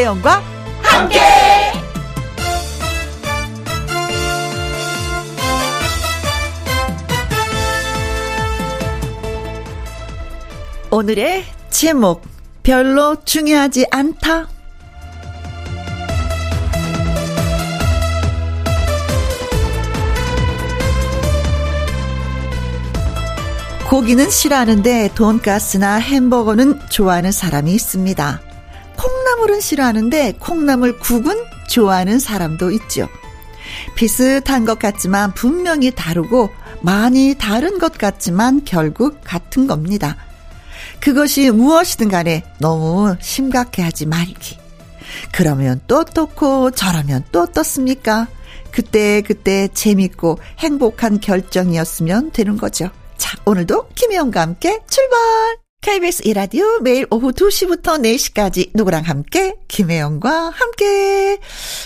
김혜영과 함께. 오늘의 제목 별로 중요하지 않다. 고기는 싫어하는데 돈가스나 햄버거는 좋아하는 사람이 있습니다. 콩나물은 싫어하는데 콩나물 국은 좋아하는 사람도 있죠. 비슷한 것 같지만 분명히 다르고 많이 다른 것 같지만 결국 같은 겁니다. 그것이 무엇이든 간에 너무 심각해 하지 말기. 그러면 또 떴고 저러면 또 떴습니까? 그때 그때 재밌고 행복한 결정이었으면 되는 거죠. 자, 오늘도 김혜영과 함께 출발! KBS 이라디오 매일 오후 2시부터 4시까지 누구랑 함께? 김혜영과 함께.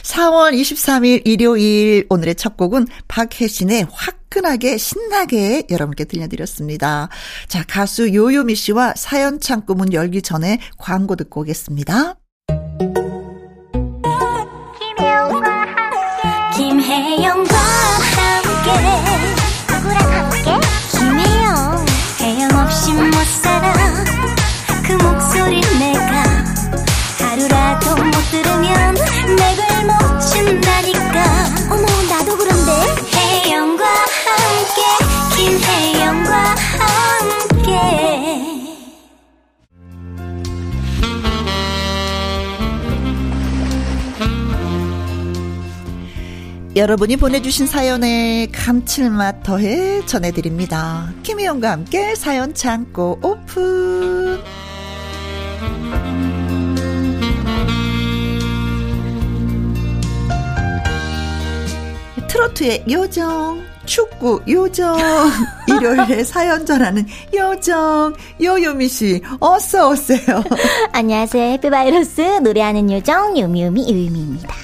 4월 23일 일요일 오늘의 첫 곡은 박혜신의 화끈하게 신나게 여러분께 들려드렸습니다. 자, 가수 요요미 씨와 사연 창구 문 열기 전에 광고 듣고 오겠습니다. 여러분이 보내주신 사연에 감칠맛 더해 전해드립니다. 김희영과 함께 사연 창고 오픈. 트로트의 요정, 축구 요정, 일요일에 사연 전하는 요정, 요요미 씨, 어서 오세요. 안녕하세요. 해피바이러스 노래하는 요정, 요미요미 요미입니다.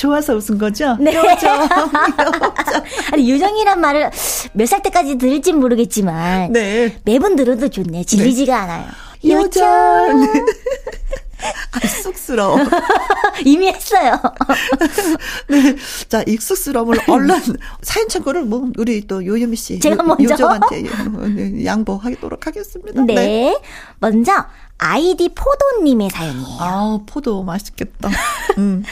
좋아서 웃은 거죠? 네. 요정. 아니, 요정이란 말을 몇 살 때까지 들을진 모르겠지만. 네. 매번 들어도 좋네. 질리지가 네. 않아요. 요정. 아, 쑥스러워. 이미 했어요. 네. 자, 이 쑥스러움을 얼른 사연 창고를 뭐 우리 또 요유미 씨 제가 먼저 요정한테 네, 양보하도록 하겠습니다. 네. 네. 먼저 아이디 포도님의 사연이에요. 아, 포도 맛있겠다. 음.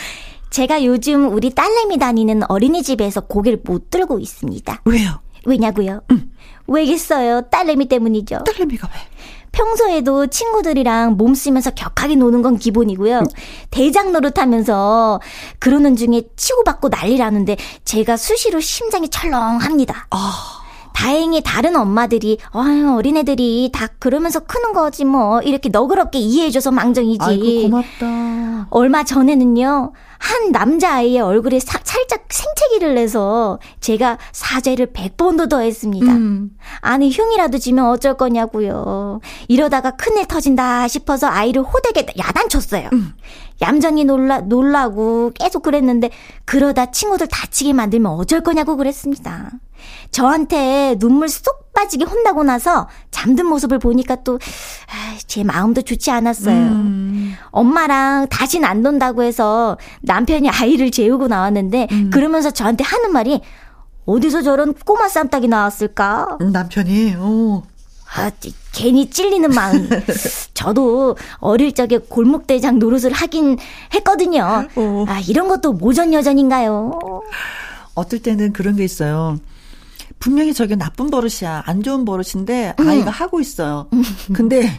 제가 요즘 우리 딸내미 다니는 어린이집에서 고개를 못 들고 있습니다. 왜요? 왜냐고요? 음. 왜겠어요? 딸내미 때문이죠. 딸내미가 왜? 평소에도 친구들이랑 몸 쓰면서 격하게 노는 건 기본이고요. 음. 대장 노릇하면서 그러는 중에 치고받고 난리라는데 제가 수시로 심장이 철렁합니다. 아. 다행히 다른 엄마들이 아유 어린애들이 다 그러면서 크는 거지 뭐 이렇게 너그럽게 이해해줘서 망정이지. 아이고 고맙다. 얼마 전에는요 한 남자 아이의 얼굴에 사, 살짝 생채기를 내서 제가 사죄를 100번도 더 했습니다. 음. 아니, 흉이라도 지면 어쩔 거냐고요. 이러다가 큰일 터진다 싶어서 아이를 호되게 야단쳤어요. 음. 얌전히 놀라, 놀라고 계속 그랬는데 그러다 친구들 다치게 만들면 어쩔 거냐고 그랬습니다. 저한테 눈물 쏙 빠지게 혼나고 나서 잠든 모습을 보니까 또제 마음도 좋지 않았어요. 음. 엄마랑 다신 안 논다고 해서 남편이 아이를 재우고 나왔는데 음. 그러면서 저한테 하는 말이 어디서 저런 꼬마 쌈딱이 나왔을까? 음, 남편이 오. 아, 괜히 찔리는 마음. 저도 어릴 적에 골목대장 노릇을 하긴 했거든요. 오. 아, 이런 것도 모전 여전인가요? 어떨 때는 그런 게 있어요. 분명히 저게 나쁜 버릇이야. 안 좋은 버릇인데 아이가 음. 하고 있어요. 근데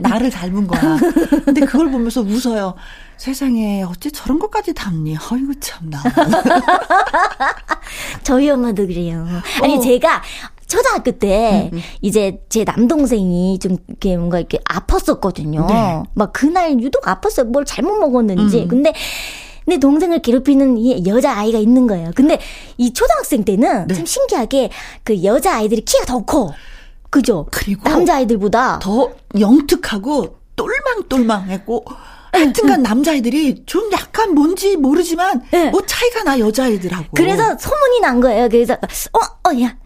나를 닮은 거야. 근데 그걸 보면서 웃어요. 세상에 어째 저런 것까지 닮니? 아이고 참나. 저희 엄마도 그래요. 아니 어. 제가 초등학교 때 음, 음. 이제 제 남동생이 좀 이렇게 뭔가 이렇게 아팠었거든요. 네. 막 그날 유독 아팠어요. 뭘 잘못 먹었는지. 음. 근데 내 동생을 괴롭히는 이 여자 아이가 있는 거예요. 근데 이 초등학생 때는 네. 참 신기하게 그 여자 아이들이 키가 더 커. 그죠? 그리고 남자 아이들보다 더 영특하고 똘망똘망했고 하여튼간 남자아이들이 좀 약간 뭔지 모르지만 네. 뭐 차이가 나 여자아이들하고. 그래서 소문이 난 거예요. 그래서 어, 어, 야.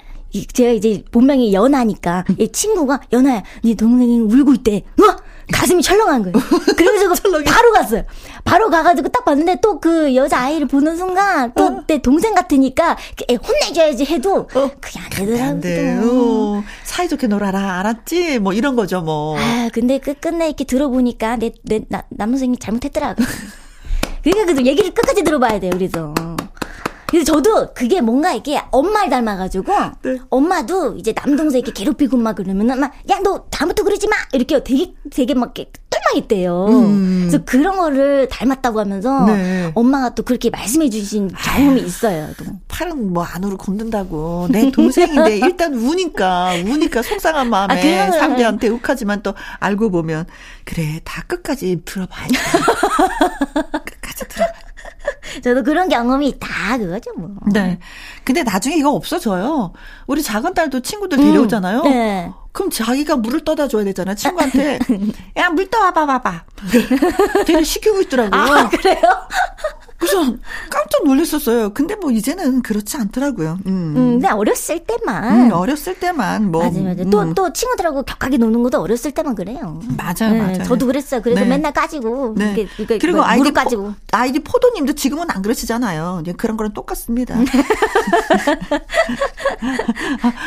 제가 이제 본명이 연하니까 이 친구가 연하야, 네 동생이 울고 있대. 어? 가슴이 철렁한 거예요. 그래가지고 바로 갔어요. 바로 가가지고 딱 봤는데 또 그 여자 아이를 보는 순간 또내 어? 동생 같으니까 혼내줘야지 해도 어? 그게 안 되더라고요. 사이좋게 놀아라 알았지? 뭐 이런 거죠 뭐. 아 근데 끝끝내 이렇게 들어보니까 내 내 남동생이 잘못했더라고. 그러니까 그 얘기를 끝까지 들어봐야 돼요. 그래 서. 그래서 저도 그게 뭔가 이게 엄마를 닮아가지고 네. 엄마도 이제 남동생 이렇게 괴롭히고 막 그러면은 막 야 너 다음부터 그러지 마 이렇게 되게 되게 막 똘망 있대요. 음. 그래서 그런 거를 닮았다고 하면서 네. 엄마가 또 그렇게 말씀해 주신 경험이 있어요. 또. 팔은 뭐 안으로 걷는다고 내 동생인데 일단 우니까 우니까 속상한 마음에 아, 상대한테 욱하지만 또 알고 보면 그래 다 끝까지 들어봐야 돼. 끝까지 들어봐. 저도 그런 경험이 다 그거죠, 뭐. 네. 근데 나중에 이거 없어져요. 우리 작은 딸도 친구들 데려오잖아요. 음, 네. 그럼 자기가 물을 떠다 줘야 되잖아요. 친구한테. 야, 물 떠와 봐, 봐봐. 되게 시키고 있더라고요. 아, 그래요? 그래서 깜짝 놀랐었어요. 근데 뭐 이제는 그렇지 않더라고요. 음. 음 근데 어렸을 때만. 음, 어렸을 때만 뭐. 맞아요, 맞아요. 또, 음. 또 친구들하고 격하게 노는 것도 어렸을 때만 그래요. 맞아요, 네, 맞아요. 저도 그랬어요. 그래서 네. 맨날 까지고. 네. 이렇게, 이렇게 그리고 뭐, 아이디 까지고. 포, 아이디 포도님도 지금 은 안 그러시잖아요. 그런 거랑 똑같습니다.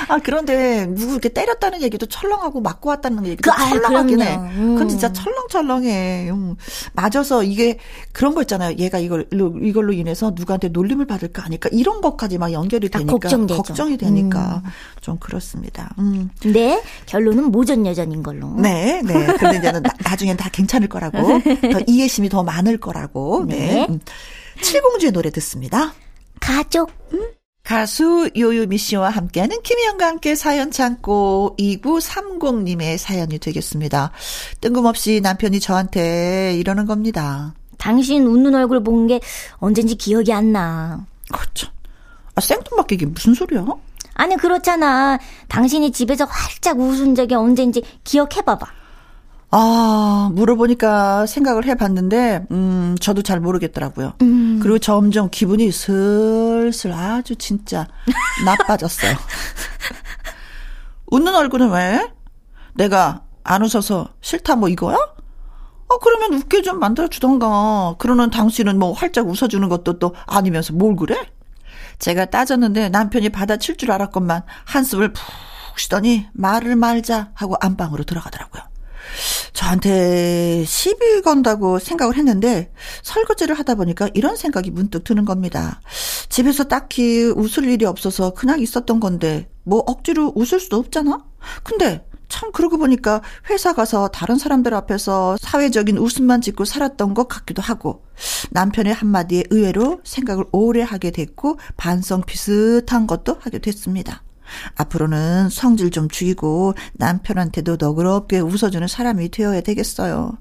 아, 그런데 누구 이렇게 때렸다는 얘기도 철렁하고 맞고 왔다는 얘기도 그, 철렁하긴 해. 음. 그건 진짜 철렁철렁해. 음. 맞아서 이게 그런 거 있잖아요. 얘가 이걸 이걸로 이걸로 인해서 누구한테 놀림을 받을까 하니까 이런 것까지 막 연결이 되니까 걱정되죠. 걱정이 되니까 음. 좀 그렇습니다. 음. 네, 결론은 모전 여전인 걸로. 네, 네. 근데 이제는 나, 나중엔 다 괜찮을 거라고 더 이해심이 더 많을 거라고. 네. 네. 음. 칠공주의 노래 듣습니다. 가족. 음? 가수 요요미 씨와 함께하는 김희영과 함께 사연 창고 2930님의 사연이 되겠습니다. 뜬금없이 남편이 저한테 이러는 겁니다. 당신 웃는 얼굴 본 게 언젠지 기억이 안 나. 그렇죠. 아, 생뚱맞게 이게 무슨 소리야? 아니, 그렇잖아. 당신이 집에서 활짝 웃은 적이 언젠지 기억해봐봐. 아, 물어보니까 생각을 해봤는데, 음, 저도 잘 모르겠더라고요. 음. 그리고 점점 기분이 슬슬 아주 진짜 나빠졌어요. 웃는 얼굴은 왜? 내가 안 웃어서 싫다 뭐 이거야? 어, 그러면 웃게 좀 만들어주던가. 그러는 당신은 뭐 활짝 웃어주는 것도 또 아니면서 뭘 그래? 제가 따졌는데 남편이 받아칠 줄 알았건만 한숨을 푹 쉬더니 말을 말자 하고 안방으로 들어가더라고요. 저한테 시비 건다고 생각을 했는데 설거지를 하다 보니까 이런 생각이 문득 드는 겁니다. 집에서 딱히 웃을 일이 없어서 그냥 있었던 건데 뭐 억지로 웃을 수도 없잖아? 근데 참 그러고 보니까 회사 가서 다른 사람들 앞에서 사회적인 웃음만 짓고 살았던 것 같기도 하고 남편의 한마디에 의외로 생각을 오래 하게 됐고 반성 비슷한 것도 하게 됐습니다. 앞으로는 성질 좀 죽이고 남편한테도 너그럽게 웃어주는 사람이 되어야 되겠어요.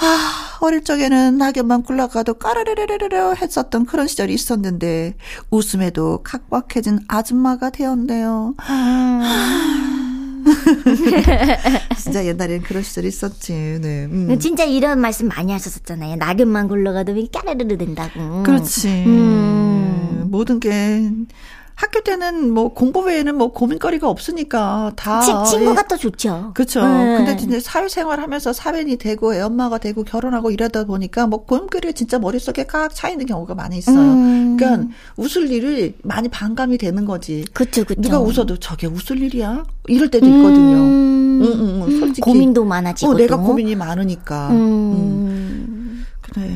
아, 어릴 적에는 낙엽만 굴러가도 까르르르르르 했었던 그런 시절이 있었는데 웃음에도 각박해진 아줌마가 되었네요. 아. 진짜 옛날엔 그런 시절이 있었지. 네. 음. 진짜 이런 말씀 많이 하셨었잖아요. 낙엽만 굴러가도 까르르르 된다고. 그렇지. 음. 모든 게 학교 때는 뭐 공부 외에는 뭐 고민거리가 없으니까 다 치, 친구가 예. 또 좋죠. 그렇죠. 네. 근데 진짜 사회생활 하면서 사회인이 되고 애 엄마가 되고 결혼하고 이러다 보니까 뭐 고민거리가 진짜 머릿속에 깍차 있는 경우가 많이 있어요. 음. 그러니까 웃을 일을 많이 반감이 되는 거지. 그렇죠. 그렇죠. 누가 웃어도 저게 웃을 일이야? 이럴 때도 있거든요. 음. 응, 응, 응. 솔직히 고민도 많아지고 어, 내가 고민이 많으니까. 음. 음. 그래.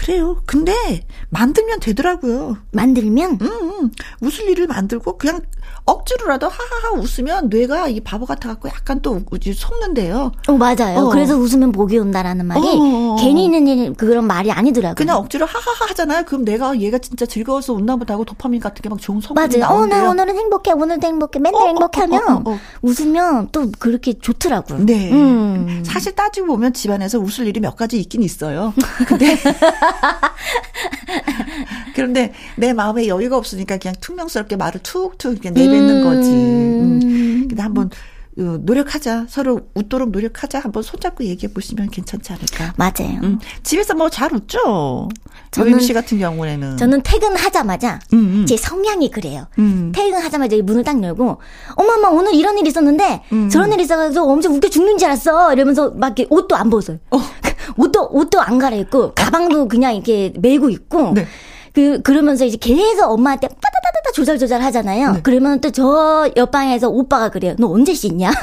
그래요. 근데 만들면 되더라고요. 만들면? 응, 응. 웃을 일을 만들고 그냥 억지로라도 하하하 웃으면 뇌가 이 바보 같아갖고 약간 또 속는데요. 어, 맞아요. 어. 그래서 웃으면 복이 온다라는 말이 어, 어, 어. 괜히 있는 일, 그런 말이 아니더라고요. 그냥 억지로 하하하 하잖아요. 그럼 내가 얘가 진짜 즐거워서 웃나 보다 하고 도파민 같은 게 막 좋은 성분이 맞아요. 어, 나 오늘은 행복해. 오늘도 행복해. 맨날 어, 행복해 하면 웃으면 또 그렇게 좋더라고요. 네. 음. 사실 따지고 보면 집안에서 웃을 일이 몇 가지 있긴 있어요. 근데 그런데 내 마음에 여유가 없으니까 그냥 퉁명스럽게 말을 툭툭 이렇게 내 뱉는 거지. 음. 음. 근데 한번 어, 노력하자. 서로 웃도록 노력하자. 한번 손잡고 얘기해 보시면 괜찮지 않을까? 맞아요. 음. 집에서 뭐 잘 웃죠? 저는 씨 같은 경우에는 저는 퇴근하자마자 음, 음. 제 성향이 그래요. 음. 퇴근하자마자 문을 딱 열고 엄마 엄마 오늘 이런 일이 있었는데 음. 저런 일이 있어가지고 엄청 웃겨 죽는 줄 알았어. 이러면서 막 이렇게 옷도 안 벗어요. 어. 옷도 옷도 안 갈아입고 가방도 그냥 이렇게 메고 있고. 네. 그 그러면서 이제 계속 엄마한테 빠다다다다 조잘조잘 하잖아요. 네. 그러면 또 저 옆방에서 오빠가 그래요. 너 언제 씻냐?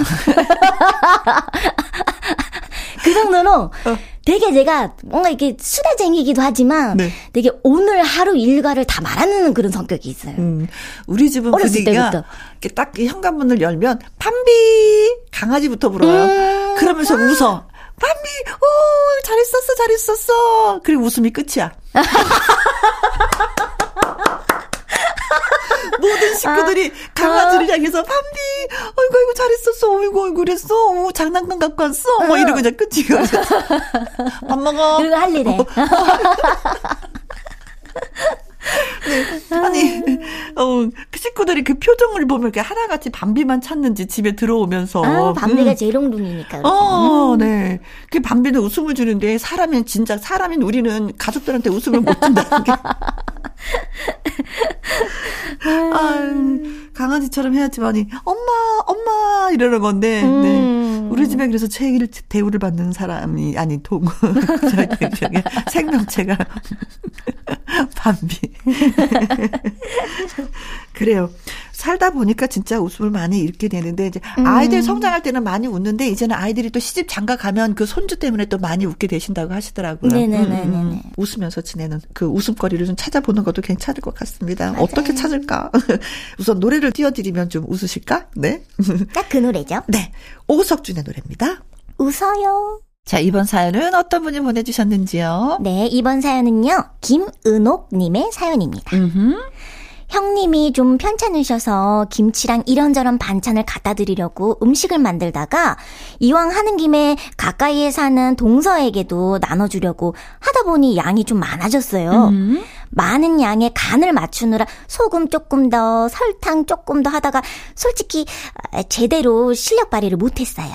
그 정도로 어. 되게 제가 뭔가 이렇게 수다쟁이기도 하지만 네. 되게 오늘 하루 일과를 다 말하는 그런 성격이 있어요. 음, 우리 집은 분위기가 이렇게 딱 현관문을 열면 밤비 강아지부터 불어요. 음~ 그러면서 웃어. 밤비, 오, 잘했었어, 잘했었어. 그리고 웃음이 끝이야. 모든 식구들이 아, 강아지를 아. 향해서 밤비, 어이구, 어이구, 잘했었어, 어이구, 어이구, 그랬어, 어, 장난감 갖고 왔어, 뭐 이러고 그냥 끝이야. 밥 먹어. 그리고 할 일에. 네. 아니, 어, 그 식구들이 그 표정을 보면 이렇게 하나같이 밤비만 찾는지 집에 들어오면서. 아, 밤비가 음. 재롱둥이니까. 어, 음. 네. 그 밤비는 웃음을 주는데 사람은 진짜 사람인 우리는 가족들한테 웃음을 못 준다는 게. 아, 강아지처럼 해야지만이 엄마, 엄마 이러는 건데. 네. 음. 네. 우리 집에 그래서 제일 대우를 받는 사람이 아니 동 저기 저기 생명체가 밤비. 그래요. 살다 보니까 진짜 웃음을 많이 잃게 되는데 이제 음. 아이들 성장할 때는 많이 웃는데 이제는 아이들이 또 시집 장가 가면 그 손주 때문에 또 많이 웃게 되신다고 하시더라고요. 네네네. 음, 음. 웃으면서 지내는 그 웃음거리를 좀 찾아보는 것도 괜찮을 것 같습니다. 맞아요. 어떻게 찾을까? 우선 노래를 띄워드리면 좀 웃으실까? 네. 딱 그 노래죠. 네. 오석준의 노래입니다. 웃어요. 자, 이번 사연은 어떤 분이 보내주셨는지요? 네, 이번 사연은요, 김은옥님의 사연입니다. 음흠. 형님이 좀 편찮으셔서 김치랑 이런저런 반찬을 갖다 드리려고 음식을 만들다가 이왕 하는 김에 가까이에 사는 동서에게도 나눠주려고 하다 보니 양이 좀 많아졌어요. 음. 많은 양의 간을 맞추느라 소금 조금 더, 설탕 조금 더 하다가 솔직히 아, 제대로 실력 발휘를 못했어요.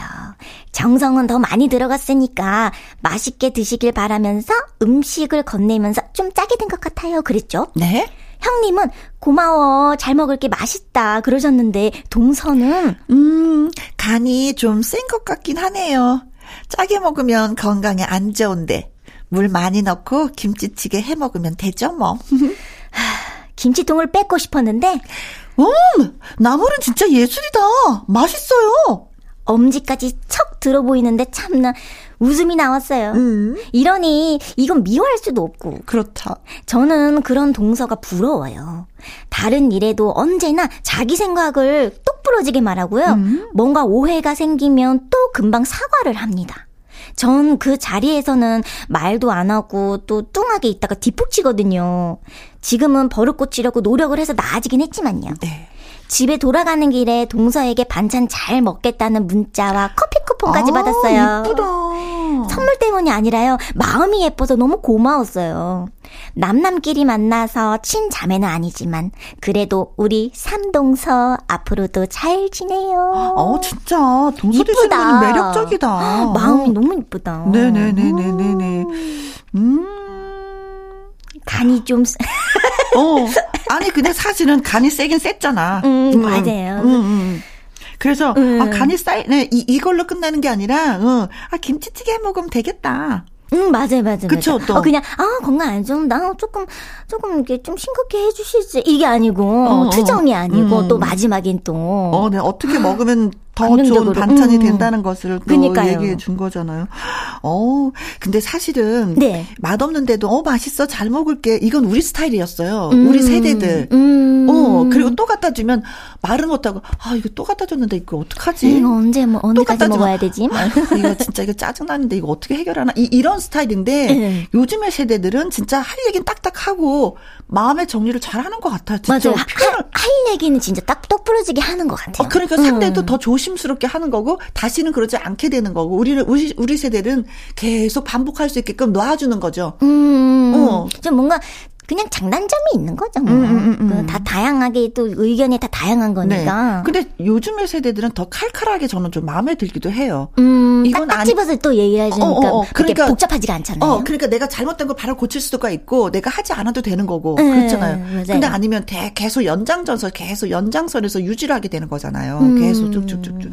정성은 더 많이 들어갔으니까 맛있게 드시길 바라면서 음식을 건네면서 좀 짜게 된 것 같아요. 그랬죠? 네? 형님은 고마워. 잘 먹을게 맛있다. 그러셨는데 동서는 음, 간이 좀 센 것 같긴 하네요. 짜게 먹으면 건강에 안 좋은데 물 많이 넣고 김치찌개 해 먹으면 되죠, 뭐. 김치통을 뺏고 싶었는데 음, 나물은 진짜 예술이다. 맛있어요. 엄지까지 척 들어 보이는데 참나 웃음이 나왔어요. 음. 이러니 이건 미워할 수도 없고. 그렇다. 저는 그런 동서가 부러워요. 다른 일에도 언제나 자기 생각을 똑부러지게 말하고요. 음. 뭔가 오해가 생기면 또 금방 사과를 합니다. 전 그 자리에서는 말도 안 하고 또 뚱하게 있다가 뒷북치거든요. 지금은 버릇 고치려고 노력을 해서 나아지긴 했지만요. 네. 집에 돌아가는 길에 동서에게 반찬 잘 먹겠다는 문자와 커피 쿠폰까지 아, 받았어요. 예쁘다. 선물 때문이 아니라요. 마음이 예뻐서 너무 고마웠어요. 남남끼리 만나서 친자매는 아니지만 그래도 우리 삼동서 앞으로도 잘 지내요. 어, 진짜 동서들 씨는 매력적이다. 마음이 너무 예쁘다. 네네네네네네. 음. 간이 좀. 어. 아니, 근데 사실은 간이 세긴 셌잖아. 음, 음. 맞아요. 음, 음. 그래서, 음. 아, 간이 쌓이, 네, 이, 이걸로 끝나는 게 아니라, 어, 아, 김치찌개 해 먹으면 되겠다. 응, 맞아요, 맞아요. 그쵸, 맞아요. 또. 어, 그냥, 아, 건강 안 좋은, 나 조금, 조금 이렇게 좀 싱겁게 해주실지. 이게 아니고, 어, 어 투정이 아니고, 음. 또 마지막엔 또. 어, 네, 어떻게 먹으면 더 좋은 반찬이 음. 된다는 것을 또 그러니까요. 얘기해 준 거잖아요. 어, 근데 사실은 네. 맛없는데도 어 맛있어 잘 먹을게 이건 우리 스타일이었어요. 음. 우리 세대들. 음. 어 그리고 또 갖다 주면 말은 못하고 아 이거 또 갖다 줬는데 이거 어떡하지? 이거 언제 뭐 언제까지 먹어야 되지? 아, 이거 진짜 이거 짜증 나는데 이거 어떻게 해결하나? 이, 이런 스타일인데 네. 요즘의 세대들은 진짜 할 얘기는 딱딱 하고 마음의 정리를 잘 하는 것 같아요. 맞아요. 할, 할 얘기는 진짜 딱 똑부러지게 하는 것 같아요. 어, 그러니까 상대도 음. 더 조심스럽게 하는 거고 다시는 그러지 않게 되는 거고 우리는 우리, 우리 세대는 계속 반복할 수 있게끔 놔주는 거죠. 음. 어. 좀 뭔가 그냥 장단점이 있는 거죠. 뭐. 음, 음, 음. 음. 다 다양하게 또 의견이 다 다양한 거니까. 네. 근데 요즘의 세대들은 더 칼칼하게 저는 좀 마음에 들기도 해요. 음, 이건 딱 집어서 또 얘기를 해주니까 어, 어, 어. 그러니까 복잡하지가 않잖아요. 어, 그러니까 내가 잘못된 걸 바로 고칠 수가 있고 내가 하지 않아도 되는 거고 네, 그렇잖아요. 맞아요. 근데 아니면 대, 계속 연장전선 계속 연장선에서 유지를 하게 되는 거잖아요. 음. 계속 쭉쭉쭉쭉.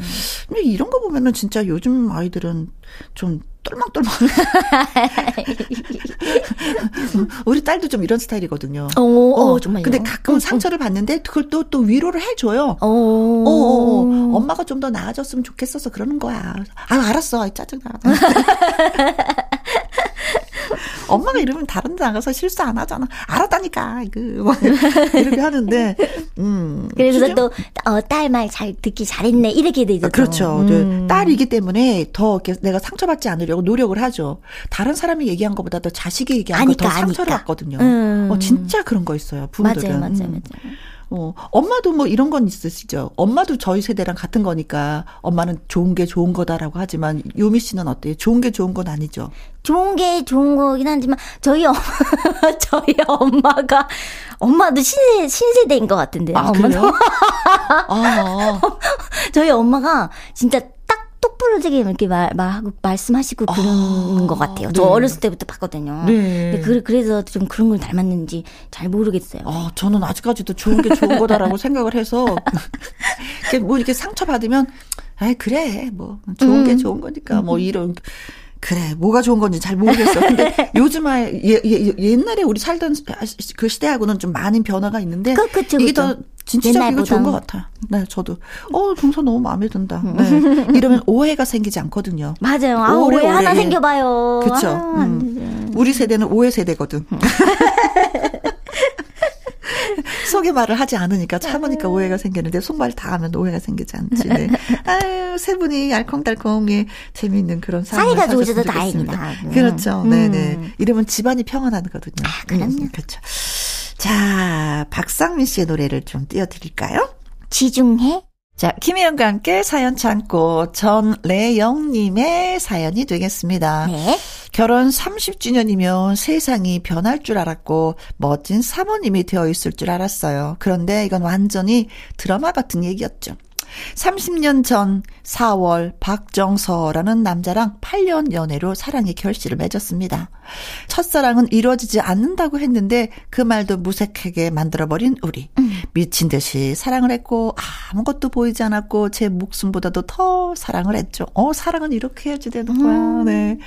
근데 이런 거 보면은 진짜 요즘 아이들은 좀 똘망똘망. 우리 딸도 좀 이런 스타일이거든요. 오, 어, 어, 정말요. 근데 가끔 은 상처를 받는데 그걸 또, 또 위로를 해줘요. 오. 어, 어, 어. 엄마가 좀 더 나아졌으면 좋겠어서 그러는 거야. 아, 알았어. 짜증나. 엄마가 이러면 다른 데 나가서 실수 안 하잖아. 알았다니까. 그, 이렇게 하는데, 음. 그래서 또, 어, 딸 말 잘 듣기 잘했네. 이렇게 되죠. 그렇죠. 음. 딸이기 때문에 더 내가 상처받지 않으려고 노력을 하죠. 다른 사람이 얘기한 것보다 더 자식이 얘기한 거 더 상처를 받거든요. 음. 어, 진짜 그런 거 있어요. 부모들은. 맞아요, 맞아요, 맞아요. 어, 엄마도 뭐 이런 건 있으시죠? 엄마도 저희 세대랑 같은 거니까 엄마는 좋은 게 좋은 거다라고 하지만 요미 씨는 어때요? 좋은 게 좋은 건 아니죠? 좋은 게 좋은 거긴 하지만 저희 엄마, 저희 엄마가 엄마도 신세, 신세대인 것 같은데요. 아, 엄마도. 아. 저희 엄마가 진짜 똑부러지게 이렇게 말, 말하고, 말씀하시고 아, 그런 것 같아요. 저 네. 어렸을 때부터 봤거든요. 네. 그, 그래서 좀 그런 걸 닮았는지 잘 모르겠어요. 아, 저는 아직까지도 좋은 게 좋은 거다라고 생각을 해서, 뭐 이렇게 상처 받으면, 아 그래, 뭐, 좋은 음. 게 좋은 거니까, 뭐 이런. 그래, 뭐가 좋은 건지 잘 모르겠어. 근데 요즘 아 예, 예, 옛날에 우리 살던 그 시대하고는 좀 많은 변화가 있는데 그, 그쵸, 이게 그쵸. 더 진짜 이거 좋은 것 같아요. 네, 저도. 어, 동서 너무 마음에 든다. 네. 이러면 오해가 생기지 않거든요. 맞아요. 아, 오해, 오해 하나 생겨봐요. 그렇죠. 아, 음. 우리 세대는 오해 세대거든. 속의 말을 하지 않으니까 참으니까 아. 오해가 생기는데 속말 다 하면 오해가 생기지 않지. 네. 아유, 세 분이 알콩달콩이 재미있는 그런 사이가 좋으셔서 다행이다. 그렇죠. 음. 네네. 이러면 집안이 평안하거든요. 아, 그럼요. 음, 그렇죠. 자, 박상민 씨의 노래를 좀 띄워드릴까요? 지중해? 자, 김혜영과 함께 사연 참고 전래영님의 사연이 되겠습니다. 네. 결혼 30주년이면 세상이 변할 줄 알았고 멋진 사모님이 되어 있을 줄 알았어요. 그런데 이건 완전히 드라마 같은 얘기였죠. 30년 전 4월 박정서라는 남자랑 8년 연애로 사랑의 결실을 맺었습니다. 첫사랑은 이루어지지 않는다고 했는데 그 말도 무색하게 만들어버린 우리. 음. 미친 듯이 사랑을 했고 아무것도 보이지 않았고 제 목숨보다도 더 사랑을 했죠. 어, 사랑은 이렇게 해야지 되는 거야. 음. 네.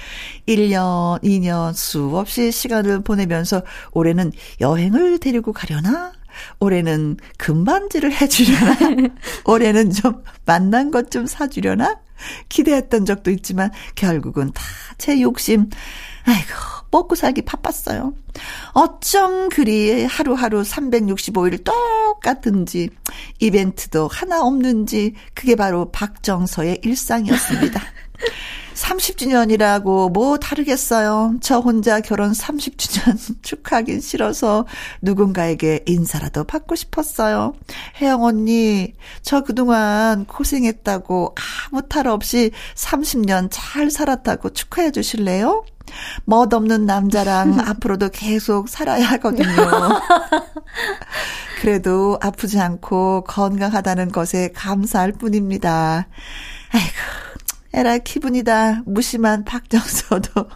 1년, 2년 수없이 시간을 보내면서 올해는 여행을 데리고 가려나? 올해는 금반지를 해주려나? 올해는 좀 만난 것 좀 사주려나? 기대했던 적도 있지만 결국은 다 제 욕심. 아이고, 먹고 살기 바빴어요. 어쩜 그리 하루하루 365일 똑같은지, 이벤트도 하나 없는지, 그게 바로 박정서의 일상이었습니다. 30주년이라고 뭐 다르겠어요. 저 혼자 결혼 30주년 축하하긴 싫어서 누군가에게 인사라도 받고 싶었어요. 혜영 언니, 저 그동안 고생했다고 아무 탈 없이 30년 잘 살았다고 축하해 주실래요? 멋없는 남자랑 앞으로도 계속 살아야 하거든요. 그래도 아프지 않고 건강하다는 것에 감사할 뿐입니다. 아이고. 에라 기분이다. 무심한 박정서도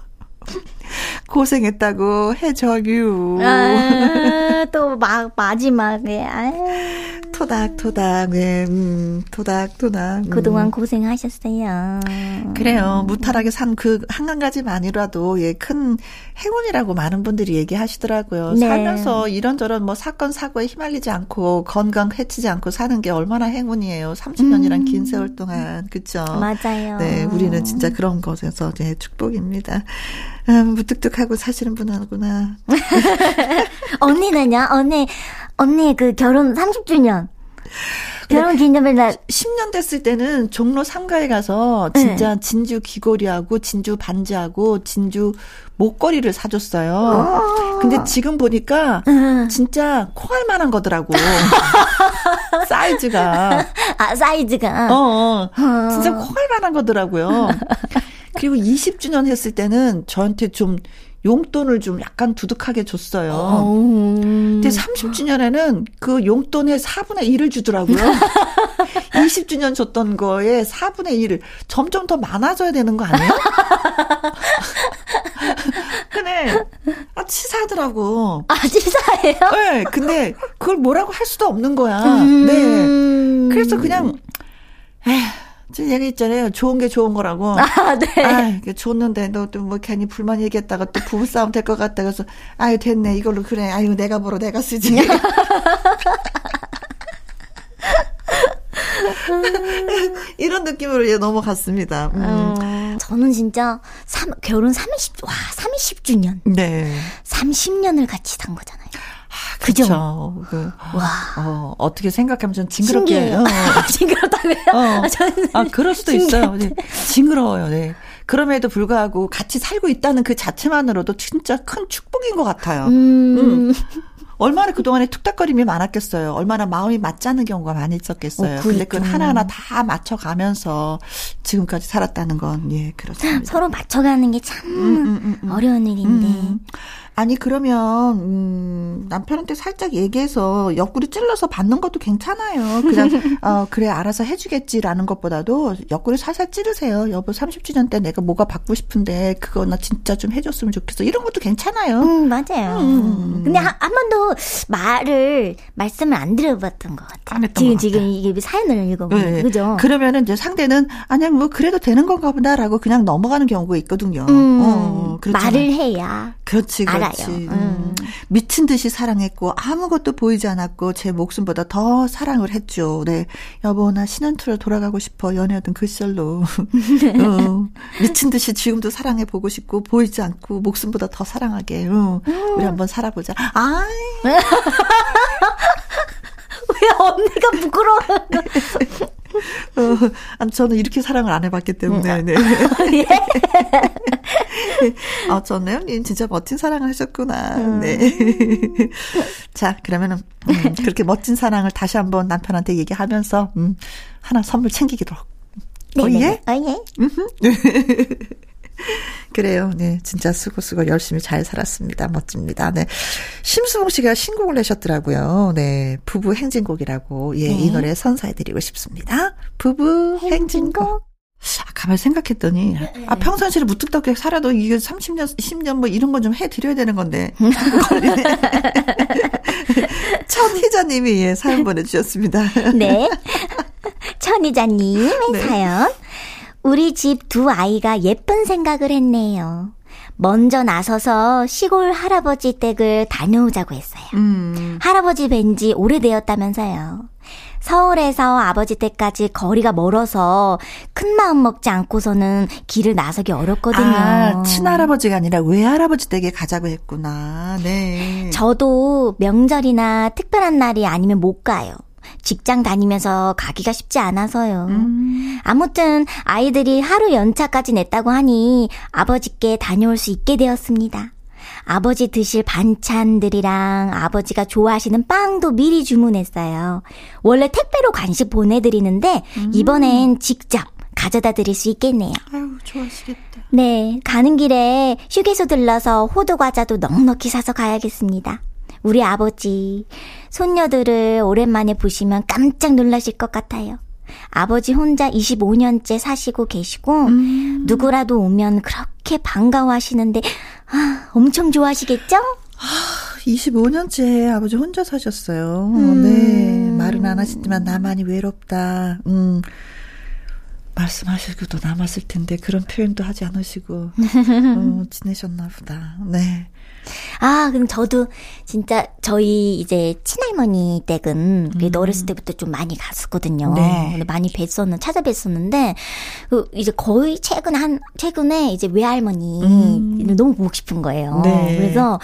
고생했다고 해줘유. 아, 또 막 마지막에 아유. 토닥토닥, 네, 음, 토닥토닥. 음. 그동안 고생하셨어요. 그래요. 무탈하게 산 그한 가지만이라도 예, 큰 행운이라고 많은 분들이 얘기하시더라고요. 네. 살면서 이런저런 뭐 사건 사고에 휘말리지 않고 건강 해치지 않고 사는 게 얼마나 행운이에요. 30년이란 음. 긴 세월 동안 그렇죠. 맞아요. 네, 우리는 진짜 그런 것에서 네, 축복입니다. 음, 무뚝뚝하고 사시는 분하구나. 언니는요? 언니 언니 그 결혼 30주년. 결혼 기념일 날 10년 됐을 때는 종로 상가에 가서 진짜 네. 진주 귀걸이하고 진주 반지하고 진주 목걸이를 사줬어요. 아. 근데 지금 보니까 진짜 코알 만한 거더라고. 사이즈가. 아, 사이즈가. 어, 어. 진짜 코알 만한 거더라고요. 그리고 20주년 했을 때는 저한테 좀 용돈을 좀 약간 두둑하게 줬어요. 오. 근데 30주년에는 그 용돈의 4분의 1을 주더라고요. 20주년 줬던 거에 4분의 1을 점점 더 많아져야 되는 거 아니에요? 근데 아 치사하더라고. 아 치사해요? 네. 근데 그걸 뭐라고 할 수도 없는 거야. 음. 네. 그래서 그냥 에휴. 얘가 있잖아요. 좋은 게 좋은 거라고. 아, 네. 아, 줬는데 너 또 뭐 괜히 불만 얘기했다가 또 부부싸움 될 것 같다. 그래서 아유, 됐네. 이걸로 그래. 아유, 내가 벌어 내가 쓰지. 이런 느낌으로 이제 넘어갔습니다. 음. 어, 저는 진짜 3, 결혼 30, 와, 30주년. 네. 30년을 같이 산 거잖아요. 아, 그죠. 그, 와. 어, 어떻게 생각하면 좀 징그럽게. 어. 징그럽다고요? 어. 아, 저는 아, 그럴 수도 있어요. 네. 징그러워요. 네. 그럼에도 불구하고 같이 살고 있다는 그 자체만으로도 진짜 큰 축복인 것 같아요. 음. 음. 얼마나 그동안에 툭닥거림이 많았겠어요. 얼마나 마음이 맞지 않는 경우가 많이 있었겠어요. 어, 근데 그걸 하나하나 다 맞춰가면서 지금까지 살았다는 건, 예, 그렇습니다. 서로 맞춰가는 게참 음, 음, 음, 음, 어려운 일인데. 음. 아니 그러면 음, 남편한테 살짝 얘기해서 옆구리 찔러서 받는 것도 괜찮아요. 그냥 어 그래 알아서 해주겠지라는 것보다도 옆구리 살살 찌르세요. 여보 30주년 때 내가 뭐가 받고 싶은데 그거 나 진짜 좀 해줬으면 좋겠어. 이런 것도 괜찮아요. 음 맞아요. 음. 근데 한, 한 번도 말을 말씀을 안 드려봤던 것 같아요. 지금 지금 이게 사연을 읽어보면 네. 그죠? 그러면은 이제 상대는 아니 뭐 그래도 되는 건가 보다라고 그냥 넘어가는 경우가 있거든요. 음, 어, 말을 해야 그렇지, 그렇지. 알아요. 음. 음. 미친 듯이 사랑했고 아무것도 보이지 않았고 제 목숨보다 더 사랑을 했죠. 네, 여보 나 신혼투로 돌아가고 싶어 연애하던 그 시절로 어, 미친 듯이 지금도 사랑해 보고 싶고 보이지 않고 목숨보다 더 사랑하게 어, 우리 한번 살아보자. 아. 왜 언니가 부끄러워? 어, 저는 이렇게 사랑을 안 해봤기 때문에, 음. 네. 예? 아, 저는 진짜 멋진 사랑을 하셨구나. 음. 네. 자, 그러면은, 음, 그렇게 멋진 사랑을 다시 한번 남편한테 얘기하면서, 음, 하나 선물 챙기기로. 네, 어, 네, 예? 네. 어, 예. 그래요. 네. 진짜 쓰고 열심히 잘 살았습니다. 멋집니다. 네. 심수봉 씨가 신곡을 내셨더라고요. 네. 부부 행진곡이라고. 예. 네. 이 노래 선사해드리고 싶습니다. 부부 행진곡. 행진곡. 아, 가만히 생각했더니, 네, 네. 아, 평상시에 무뚝뚝하게 살아도 이게 30년, 10년 뭐 이런 건 좀 해드려야 되는 건데. 천희자님이 예, 사연 보내주셨습니다. 네. 천희자님의 네. 사연. 우리 집 두 아이가 예쁜 생각을 했네요. 먼저 나서서 시골 할아버지 댁을 다녀오자고 했어요. 음. 할아버지 뵌 지 오래되었다면서요. 서울에서 아버지 댁까지 거리가 멀어서 큰 마음 먹지 않고서는 길을 나서기 어렵거든요. 아, 친할아버지가 아니라 외할아버지 댁에 가자고 했구나. 네. 저도 명절이나 특별한 날이 아니면 못 가요. 직장 다니면서 가기가 쉽지 않아서요. 음. 아무튼 아이들이 하루 연차까지 냈다고 하니 아버지께 다녀올 수 있게 되었습니다. 아버지 드실 반찬들이랑 아버지가 좋아하시는 빵도 미리 주문했어요. 원래 택배로 간식 보내드리는데 음. 이번엔 직접 가져다 드릴 수 있겠네요. 아유, 좋아하시겠다. 네, 가는 길에 휴게소 들러서 호두 과자도 넉넉히 사서 가야겠습니다. 우리 아버지, 손녀들을 오랜만에 보시면 깜짝 놀라실 것 같아요. 아버지 혼자 25년째 사시고 계시고, 음. 누구라도 오면 그렇게 반가워하시는데, 아, 엄청 좋아하시겠죠? 아, 25년째 아버지 혼자 사셨어요. 음. 네. 말은 안 하시지만 나만이 외롭다. 음. 말씀하시고도 남았을 텐데 그런 표현도 하지 않으시고 어, 지내셨나 보다. 네. 아, 그럼 저도 진짜 저희 이제 친할머니 댁은 음. 어렸을 때부터 좀 많이 갔었거든요. 네. 많이 뵀었는 찾아뵀었는데 그 이제 거의 최근 한 최근에 이제 외할머니 음. 너무 보고 싶은 거예요. 네. 그래서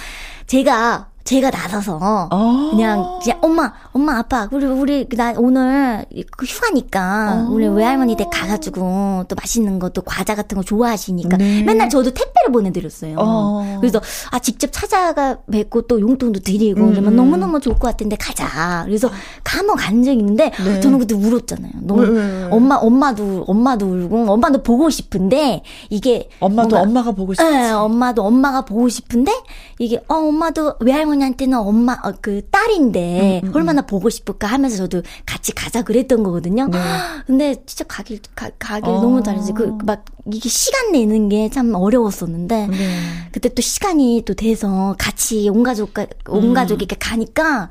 제가 제가 나서서 어. 그냥 그냥 엄마 엄마 아빠 우리 우리 나 오늘 그 휴가니까 어. 우리 외할머니 댁 가가지고 또 맛있는 거 또 과자 같은 거 좋아하시니까 네. 맨날 저도 택배를 보내드렸어요. 어. 그래서 아 직접 찾아가 뵙고 또 용돈도 드리고 음. 그러면 너무 너무 좋을 것 같은데 가자. 그래서 감옥 간 적이 있는데 네. 저는 그때 울었잖아요. 너무 음. 엄마 엄마도 엄마도 울고 엄마도 보고 싶은데 이게 엄마도 뭔가, 엄마가 보고 싶지. 네, 엄마도 엄마가 보고 싶은데 이게 어 엄마도 외할머니 한테는 엄마 어, 그 딸인데 음, 음, 음. 얼마나 보고 싶을까 하면서 저도 같이 가자 그랬던 거거든요. 네. 근데 진짜 가길 가, 가길 어. 너무 잘했지. 그 막 이게 시간 내는 게 참 어려웠었는데 네. 그때 또 시간이 또 돼서 같이 온 가족 온 음. 가족이 이렇게 가니까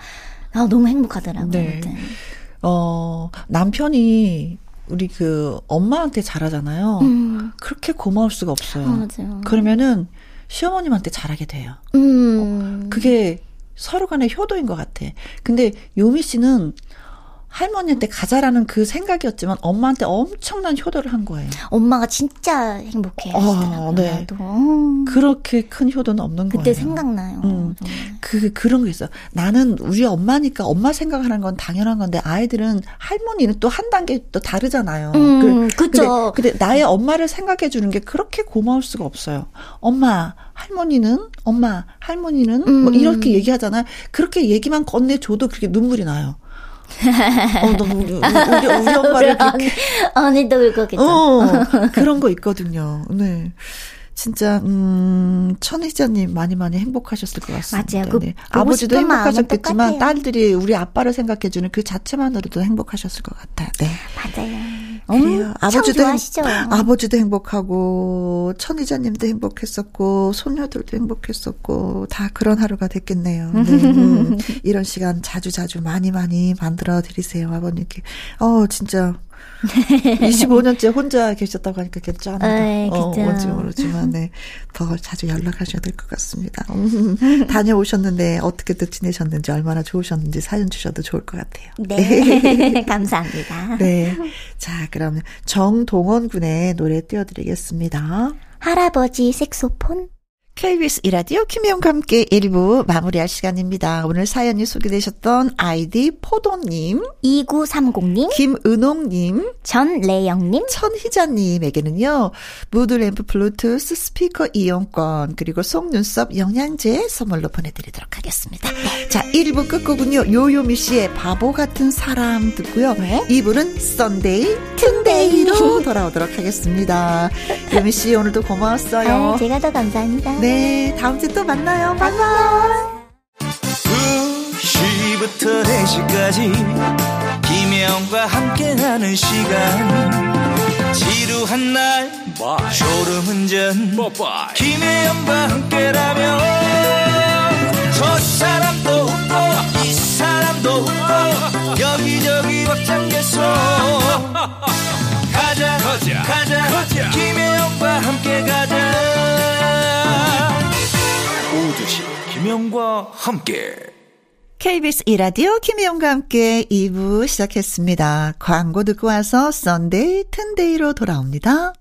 아 너무 행복하더라고요. 네. 그때. 어 남편이 우리 그 엄마한테 잘하잖아요. 음. 그렇게 고마울 수가 없어요. 맞아요. 그러면은 시어머님한테 잘하게 돼요. 음. 어, 그게 서로 간의 효도인 것 같아. 근데 요미 씨는 할머니한테 가자라는 그 생각이었지만 엄마한테 엄청난 효도를 한 거예요. 엄마가 진짜 행복해 어, 네. 그렇게 큰 효도는 없는 그때 거예요. 그때 생각나요. 음. 그 그런 게 있어. 나는 우리 엄마니까 엄마 생각하는 건 당연한 건데 아이들은 할머니는 또 한 단계 또 다르잖아요. 음, 그, 그죠. 근데, 근데 나의 엄마를 생각해 주는 게 그렇게 고마울 수가 없어요. 엄마, 할머니는 엄마, 할머니는 음. 뭐 이렇게 얘기하잖아요. 그렇게 얘기만 건네줘도 그렇게 눈물이 나요. 어, 너무 우리, 우리, 우리 엄마를 그렇게. 언니도 울거겠죠. 어, 그런 거 있거든요. 네. 진짜 음 천희자님 많이 많이 행복하셨을 것 같습니다. 맞아요. 그 네. 아버지도 행복하셨겠지만 딸들이 우리 아빠를 생각해주는 그 자체만으로도 행복하셨을 것 같아요. 네. 맞아요. 그래요. 아버지도 좋아하시죠. 아버지도 행복하고 천희자님도 행복했었고 손녀들도 행복했었고 다 그런 하루가 됐겠네요. 네. 음, 이런 시간 자주 자주 많이 많이 만들어 드리세요 아버님께. 어 진짜 25년째 혼자 계셨다고 하니까 괜찮은데. 네, 어, 뭔지 모르지만, 네. 더 자주 연락하셔야 될 것 같습니다. 다녀오셨는데, 어떻게들 지내셨는지, 얼마나 좋으셨는지 사연 주셔도 좋을 것 같아요. 네. 감사합니다. 네. 자, 그러면 정동원 군의 노래 띄워드리겠습니다. 할아버지 색소폰. KBS 이라디오 김혜영과 함께 1부 마무리할 시간입니다. 오늘 사연이 소개되셨던 아이디 포도님, 2930님, 김은홍님, 전래영님, 천희자님에게는요, mood lamp 블루투스 스피커 이용권, 그리고 속눈썹 영양제 선물로 보내드리도록 하겠습니다. 자, 1부 끝곡은요, 요요미 씨의 바보 같은 사람 듣고요. 네? 2부는 썬데이, 튼데이로 돌아오도록 하겠습니다. 요미 씨 오늘도 고마웠어요. 아, 제가 더 감사합니다. 네, 다음 주에 또 만나요. 바이바이. 2시부터 4시까지 김혜영과 함께하는 시간 지루한 날 Bye. 졸음운전 Bye. 김혜영과 함께라면 저 사람도 웃고 이 사람도 웃고 여기저기 박장대소 가자 가자 가자, 가자. 김혜영과 함께 가자 오후 두시 김혜영과 함께 KBS 2라디오 김혜영과 함께 2부 시작했습니다. 광고 듣고 와서 썬데이 튼데이로 돌아옵니다.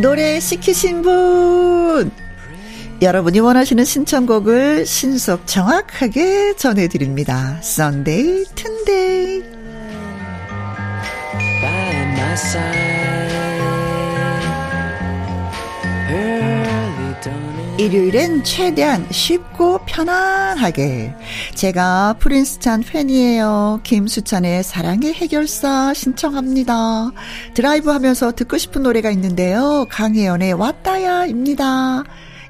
노래 시키신 분 여러분이 원하시는 신청곡을 신속 정확하게 전해드립니다. Sunday, Tunday. 일요일엔 최대한 쉽고 편안하게. 제가 프린스찬 팬이에요. 김수찬의 사랑의 해결사 신청합니다. 드라이브 하면서 듣고 싶은 노래가 있는데요. 강혜연의 왔다야입니다.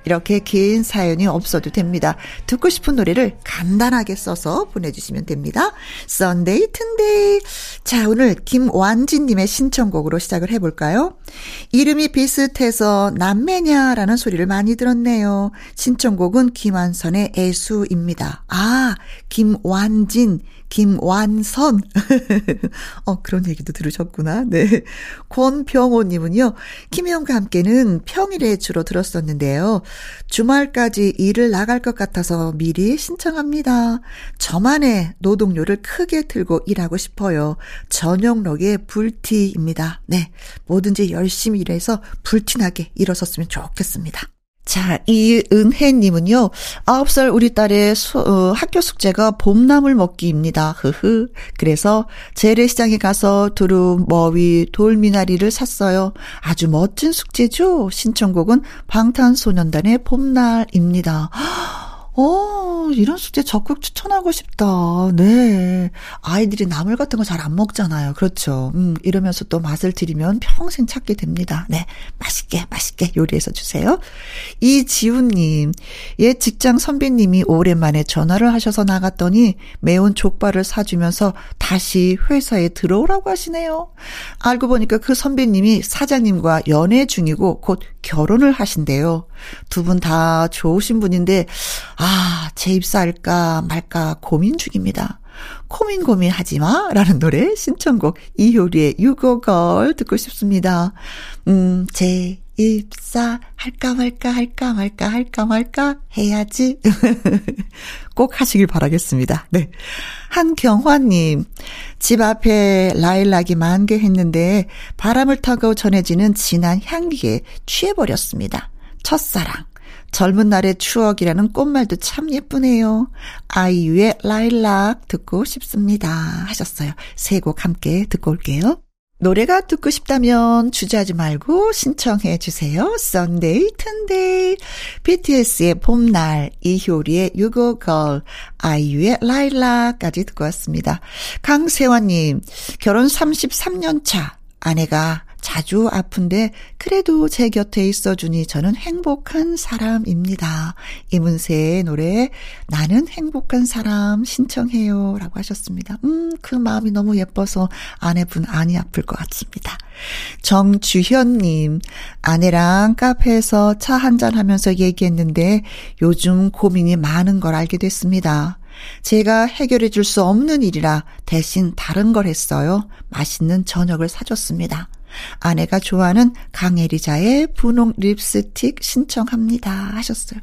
이렇게 긴 사연이 없어도 됩니다. 듣고 싶은 노래를 간단하게 써서 보내주시면 됩니다. 썬데이 튼데이. 자, 오늘 김완진님의 신청곡으로 시작을 해볼까요? 이름이 비슷해서 남매냐라는 소리를 많이 들었네요. 신청곡은 김완선의 애수입니다. 아, 김완진. 김완선. 어, 그런 얘기도 들으셨구나. 네. 권병호님은요, 김혜영과 함께는 평일에 주로 들었었는데요. 주말까지 일을 나갈 것 같아서 미리 신청합니다. 저만의 노동요를 크게 틀고 일하고 싶어요. 저녁록의 불티입니다. 네. 뭐든지 열심히 일해서 불티나게 일어섰으면 좋겠습니다. 자, 이은혜님은요, 아홉 살 우리 딸의 수, 어, 학교 숙제가 봄나물 먹기입니다. 흐흐. 그래서 재래시장에 가서 두루, 머위, 돌미나리를 샀어요. 아주 멋진 숙제죠? 신청곡은 방탄소년단의 봄날입니다. 어, 이런 숙제 적극 추천하고 싶다. 네. 아이들이 나물 같은 거 잘 안 먹잖아요. 그렇죠. 음, 이러면서 또 맛을 들이면 평생 찾게 됩니다. 네. 맛있게, 맛있게 요리해서 주세요. 이지훈님, 옛 직장 선배님이 오랜만에 전화를 하셔서 나갔더니 매운 족발을 사주면서 다시 회사에 들어오라고 하시네요. 알고 보니까 그 선배님이 사장님과 연애 중이고 곧 결혼을 하신대요. 두 분 다 좋으신 분인데, 아, 재입사할까 말까 고민 중입니다. 고민 고민 하지 마. 라는 노래 신청곡 이효리의 유고걸 듣고 싶습니다. 음, 재입사 할까 말까 할까 말까 할까 말까 해야지. 꼭 하시길 바라겠습니다. 네. 한경화님, 집 앞에 라일락이 만개했는데 바람을 타고 전해지는 진한 향기에 취해버렸습니다. 첫사랑. 젊은 날의 추억이라는 꽃말도 참 예쁘네요. 아이유의 라일락 듣고 싶습니다. 하셨어요. 세 곡 함께 듣고 올게요. 노래가 듣고 싶다면 주저하지 말고 신청해 주세요. 썬데이 튼데이 BTS의 봄날 이효리의 유고걸 아이유의 라일락까지 듣고 왔습니다. 강세환님 결혼 33년 차 아내가 자주 아픈데 그래도 제 곁에 있어주니 저는 행복한 사람입니다. 이문세의 노래 나는 행복한 사람 신청해요 라고 하셨습니다. 음, 그 마음이 너무 예뻐서 아내분 안이 아플 것 같습니다. 정주현님, 아내랑 카페에서 차 한잔 하면서 얘기했는데 요즘 고민이 많은 걸 알게 됐습니다. 제가 해결해 줄 수 없는 일이라 대신 다른 걸 했어요. 맛있는 저녁을 사줬습니다. 아내가 좋아하는 강혜리자의 분홍 립스틱 신청합니다. 하셨어요.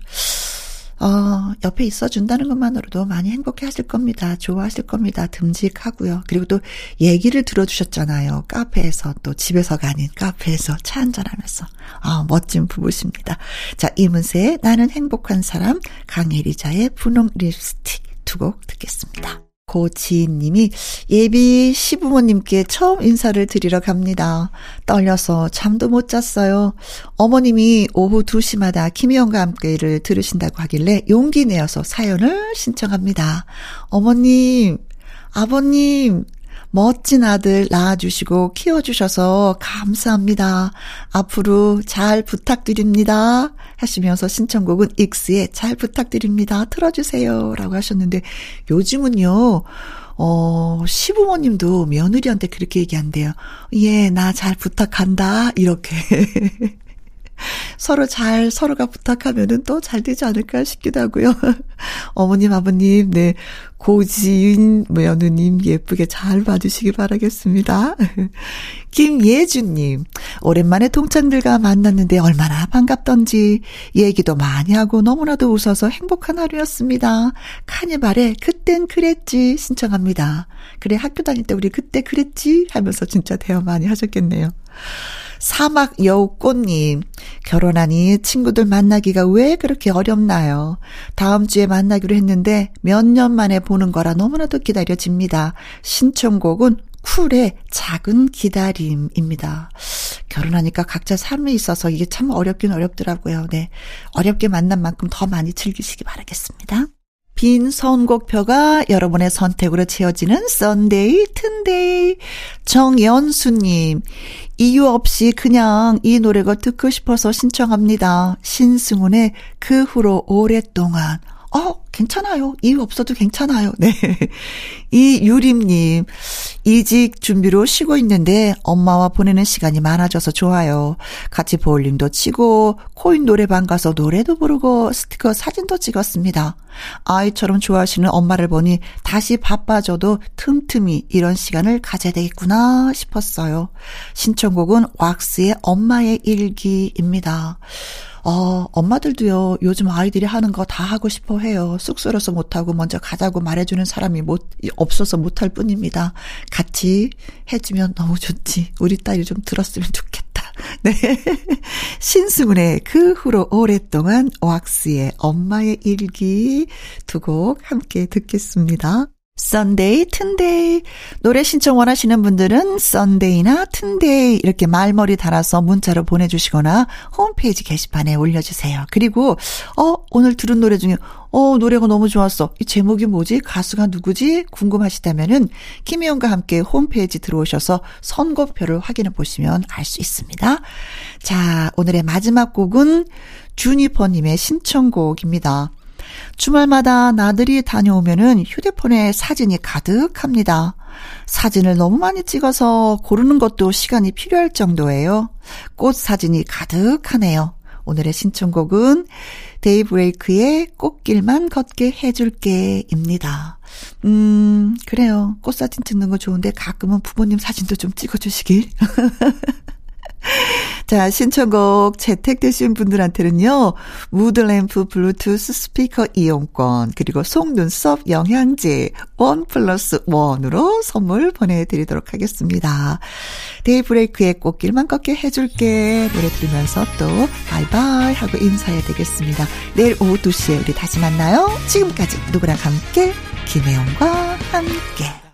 어, 옆에 있어준다는 것만으로도 많이 행복해 하실 겁니다. 좋아하실 겁니다. 듬직하고요. 그리고 또 얘기를 들어주셨잖아요. 카페에서 또 집에서가 아닌 카페에서 차 한잔하면서. 아, 멋진 부부십니다. 자, 이문세의 나는 행복한 사람, 강혜리자의 분홍 립스틱 두 곡 듣겠습니다. 고지인님이 예비 시부모님께 처음 인사를 드리러 갑니다. 떨려서 잠도 못 잤어요. 어머님이 오후 2시마다 김희영과 함께를 들으신다고 하길래 용기 내어서 사연을 신청합니다. 어머님, 아버님, 멋진 아들 낳아주시고 키워주셔서 감사합니다. 앞으로 잘 부탁드립니다. 하시면서 신청곡은 익스의 잘 부탁드립니다. 틀어주세요. 라고 하셨는데 요즘은요, 어, 시부모님도 며느리한테 그렇게 얘기한대요. 예, 나 잘 부탁한다. 이렇게. 서로 잘, 서로가 부탁하면은 또 잘 되지 않을까 싶기도 하고요. 어머님, 아버님, 네. 고지인 며느님 예쁘게 잘 봐주시기 바라겠습니다. 김예준님, 오랜만에 동창들과 만났는데 얼마나 반갑던지 얘기도 많이 하고 너무나도 웃어서 행복한 하루였습니다. 카니발에 그땐 그랬지 신청합니다. 그래 학교 다닐 때 우리 그때 그랬지 하면서 진짜 대화 많이 하셨겠네요. 사막 여우꽃님, 결혼하니 친구들 만나기가 왜 그렇게 어렵나요? 다음 주에 만나기로 했는데 몇 년 만에 보는 거라 너무나도 기다려집니다. 신청곡은 쿨의 작은 기다림입니다. 결혼하니까 각자 삶에 있어서 이게 참 어렵긴 어렵더라고요. 네. 어렵게 만난 만큼 더 많이 즐기시기 바라겠습니다. 빈 선곡표가 여러분의 선택으로 채워지는 썬데이 튼데이 정연수님 이유 없이 그냥 이 노래가 듣고 싶어서 신청합니다. 신승훈의 그 후로 오랫동안. 어, 괜찮아요. 이유 없어도 괜찮아요. 네. 이 유림님, 이직 준비로 쉬고 있는데 엄마와 보내는 시간이 많아져서 좋아요. 같이 볼링도 치고 코인 노래방 가서 노래도 부르고 스티커 사진도 찍었습니다. 아이처럼 좋아하시는 엄마를 보니 다시 바빠져도 틈틈이 이런 시간을 가져야 되겠구나 싶었어요. 신청곡은 왁스의 엄마의 일기입니다. 어, 엄마들도요, 요즘 아이들이 하는 거 다 하고 싶어 해요. 쑥스러워서 못하고 먼저 가자고 말해주는 사람이 못, 없어서 못할 뿐입니다. 같이 해주면 너무 좋지. 우리 딸이 좀 들었으면 좋겠다. 네. 신승훈의 그 후로 오랫동안 왁스의 엄마의 일기 두 곡 함께 듣겠습니다. 썬데이, 튼데이. 노래 신청 원하시는 분들은 썬데이나 튼데이 이렇게 말머리 달아서 문자로 보내주시거나 홈페이지 게시판에 올려주세요. 그리고, 어, 오늘 들은 노래 중에, 어, 노래가 너무 좋았어. 이 제목이 뭐지? 가수가 누구지? 궁금하시다면은 김혜영과 함께 홈페이지 들어오셔서 선곡표를 확인해 보시면 알 수 있습니다. 자, 오늘의 마지막 곡은 주니퍼님의 신청곡입니다. 주말마다 나들이 다녀오면은 휴대폰에 사진이 가득합니다. 사진을 너무 많이 찍어서 고르는 것도 시간이 필요할 정도예요. 꽃 사진이 가득하네요. 오늘의 신청곡은 데이브레이크의 꽃길만 걷게 해줄게 입니다. 음, 그래요. 꽃사진 찍는 거 좋은데 가끔은 부모님 사진도 좀 찍어주시길. 자, 신청곡 채택되신 분들한테는요, mood lamp 블루투스 스피커 이용권, 그리고 속눈썹 영양제 one plus one으로 선물 보내드리도록 하겠습니다. 데이브레이크의 꽃길만 걷게 해줄게. 노래 들으면서 또 바이바이 하고 인사해야 되겠습니다. 내일 오후 2시에 우리 다시 만나요. 지금까지 누구랑 함께, 김혜영과 함께.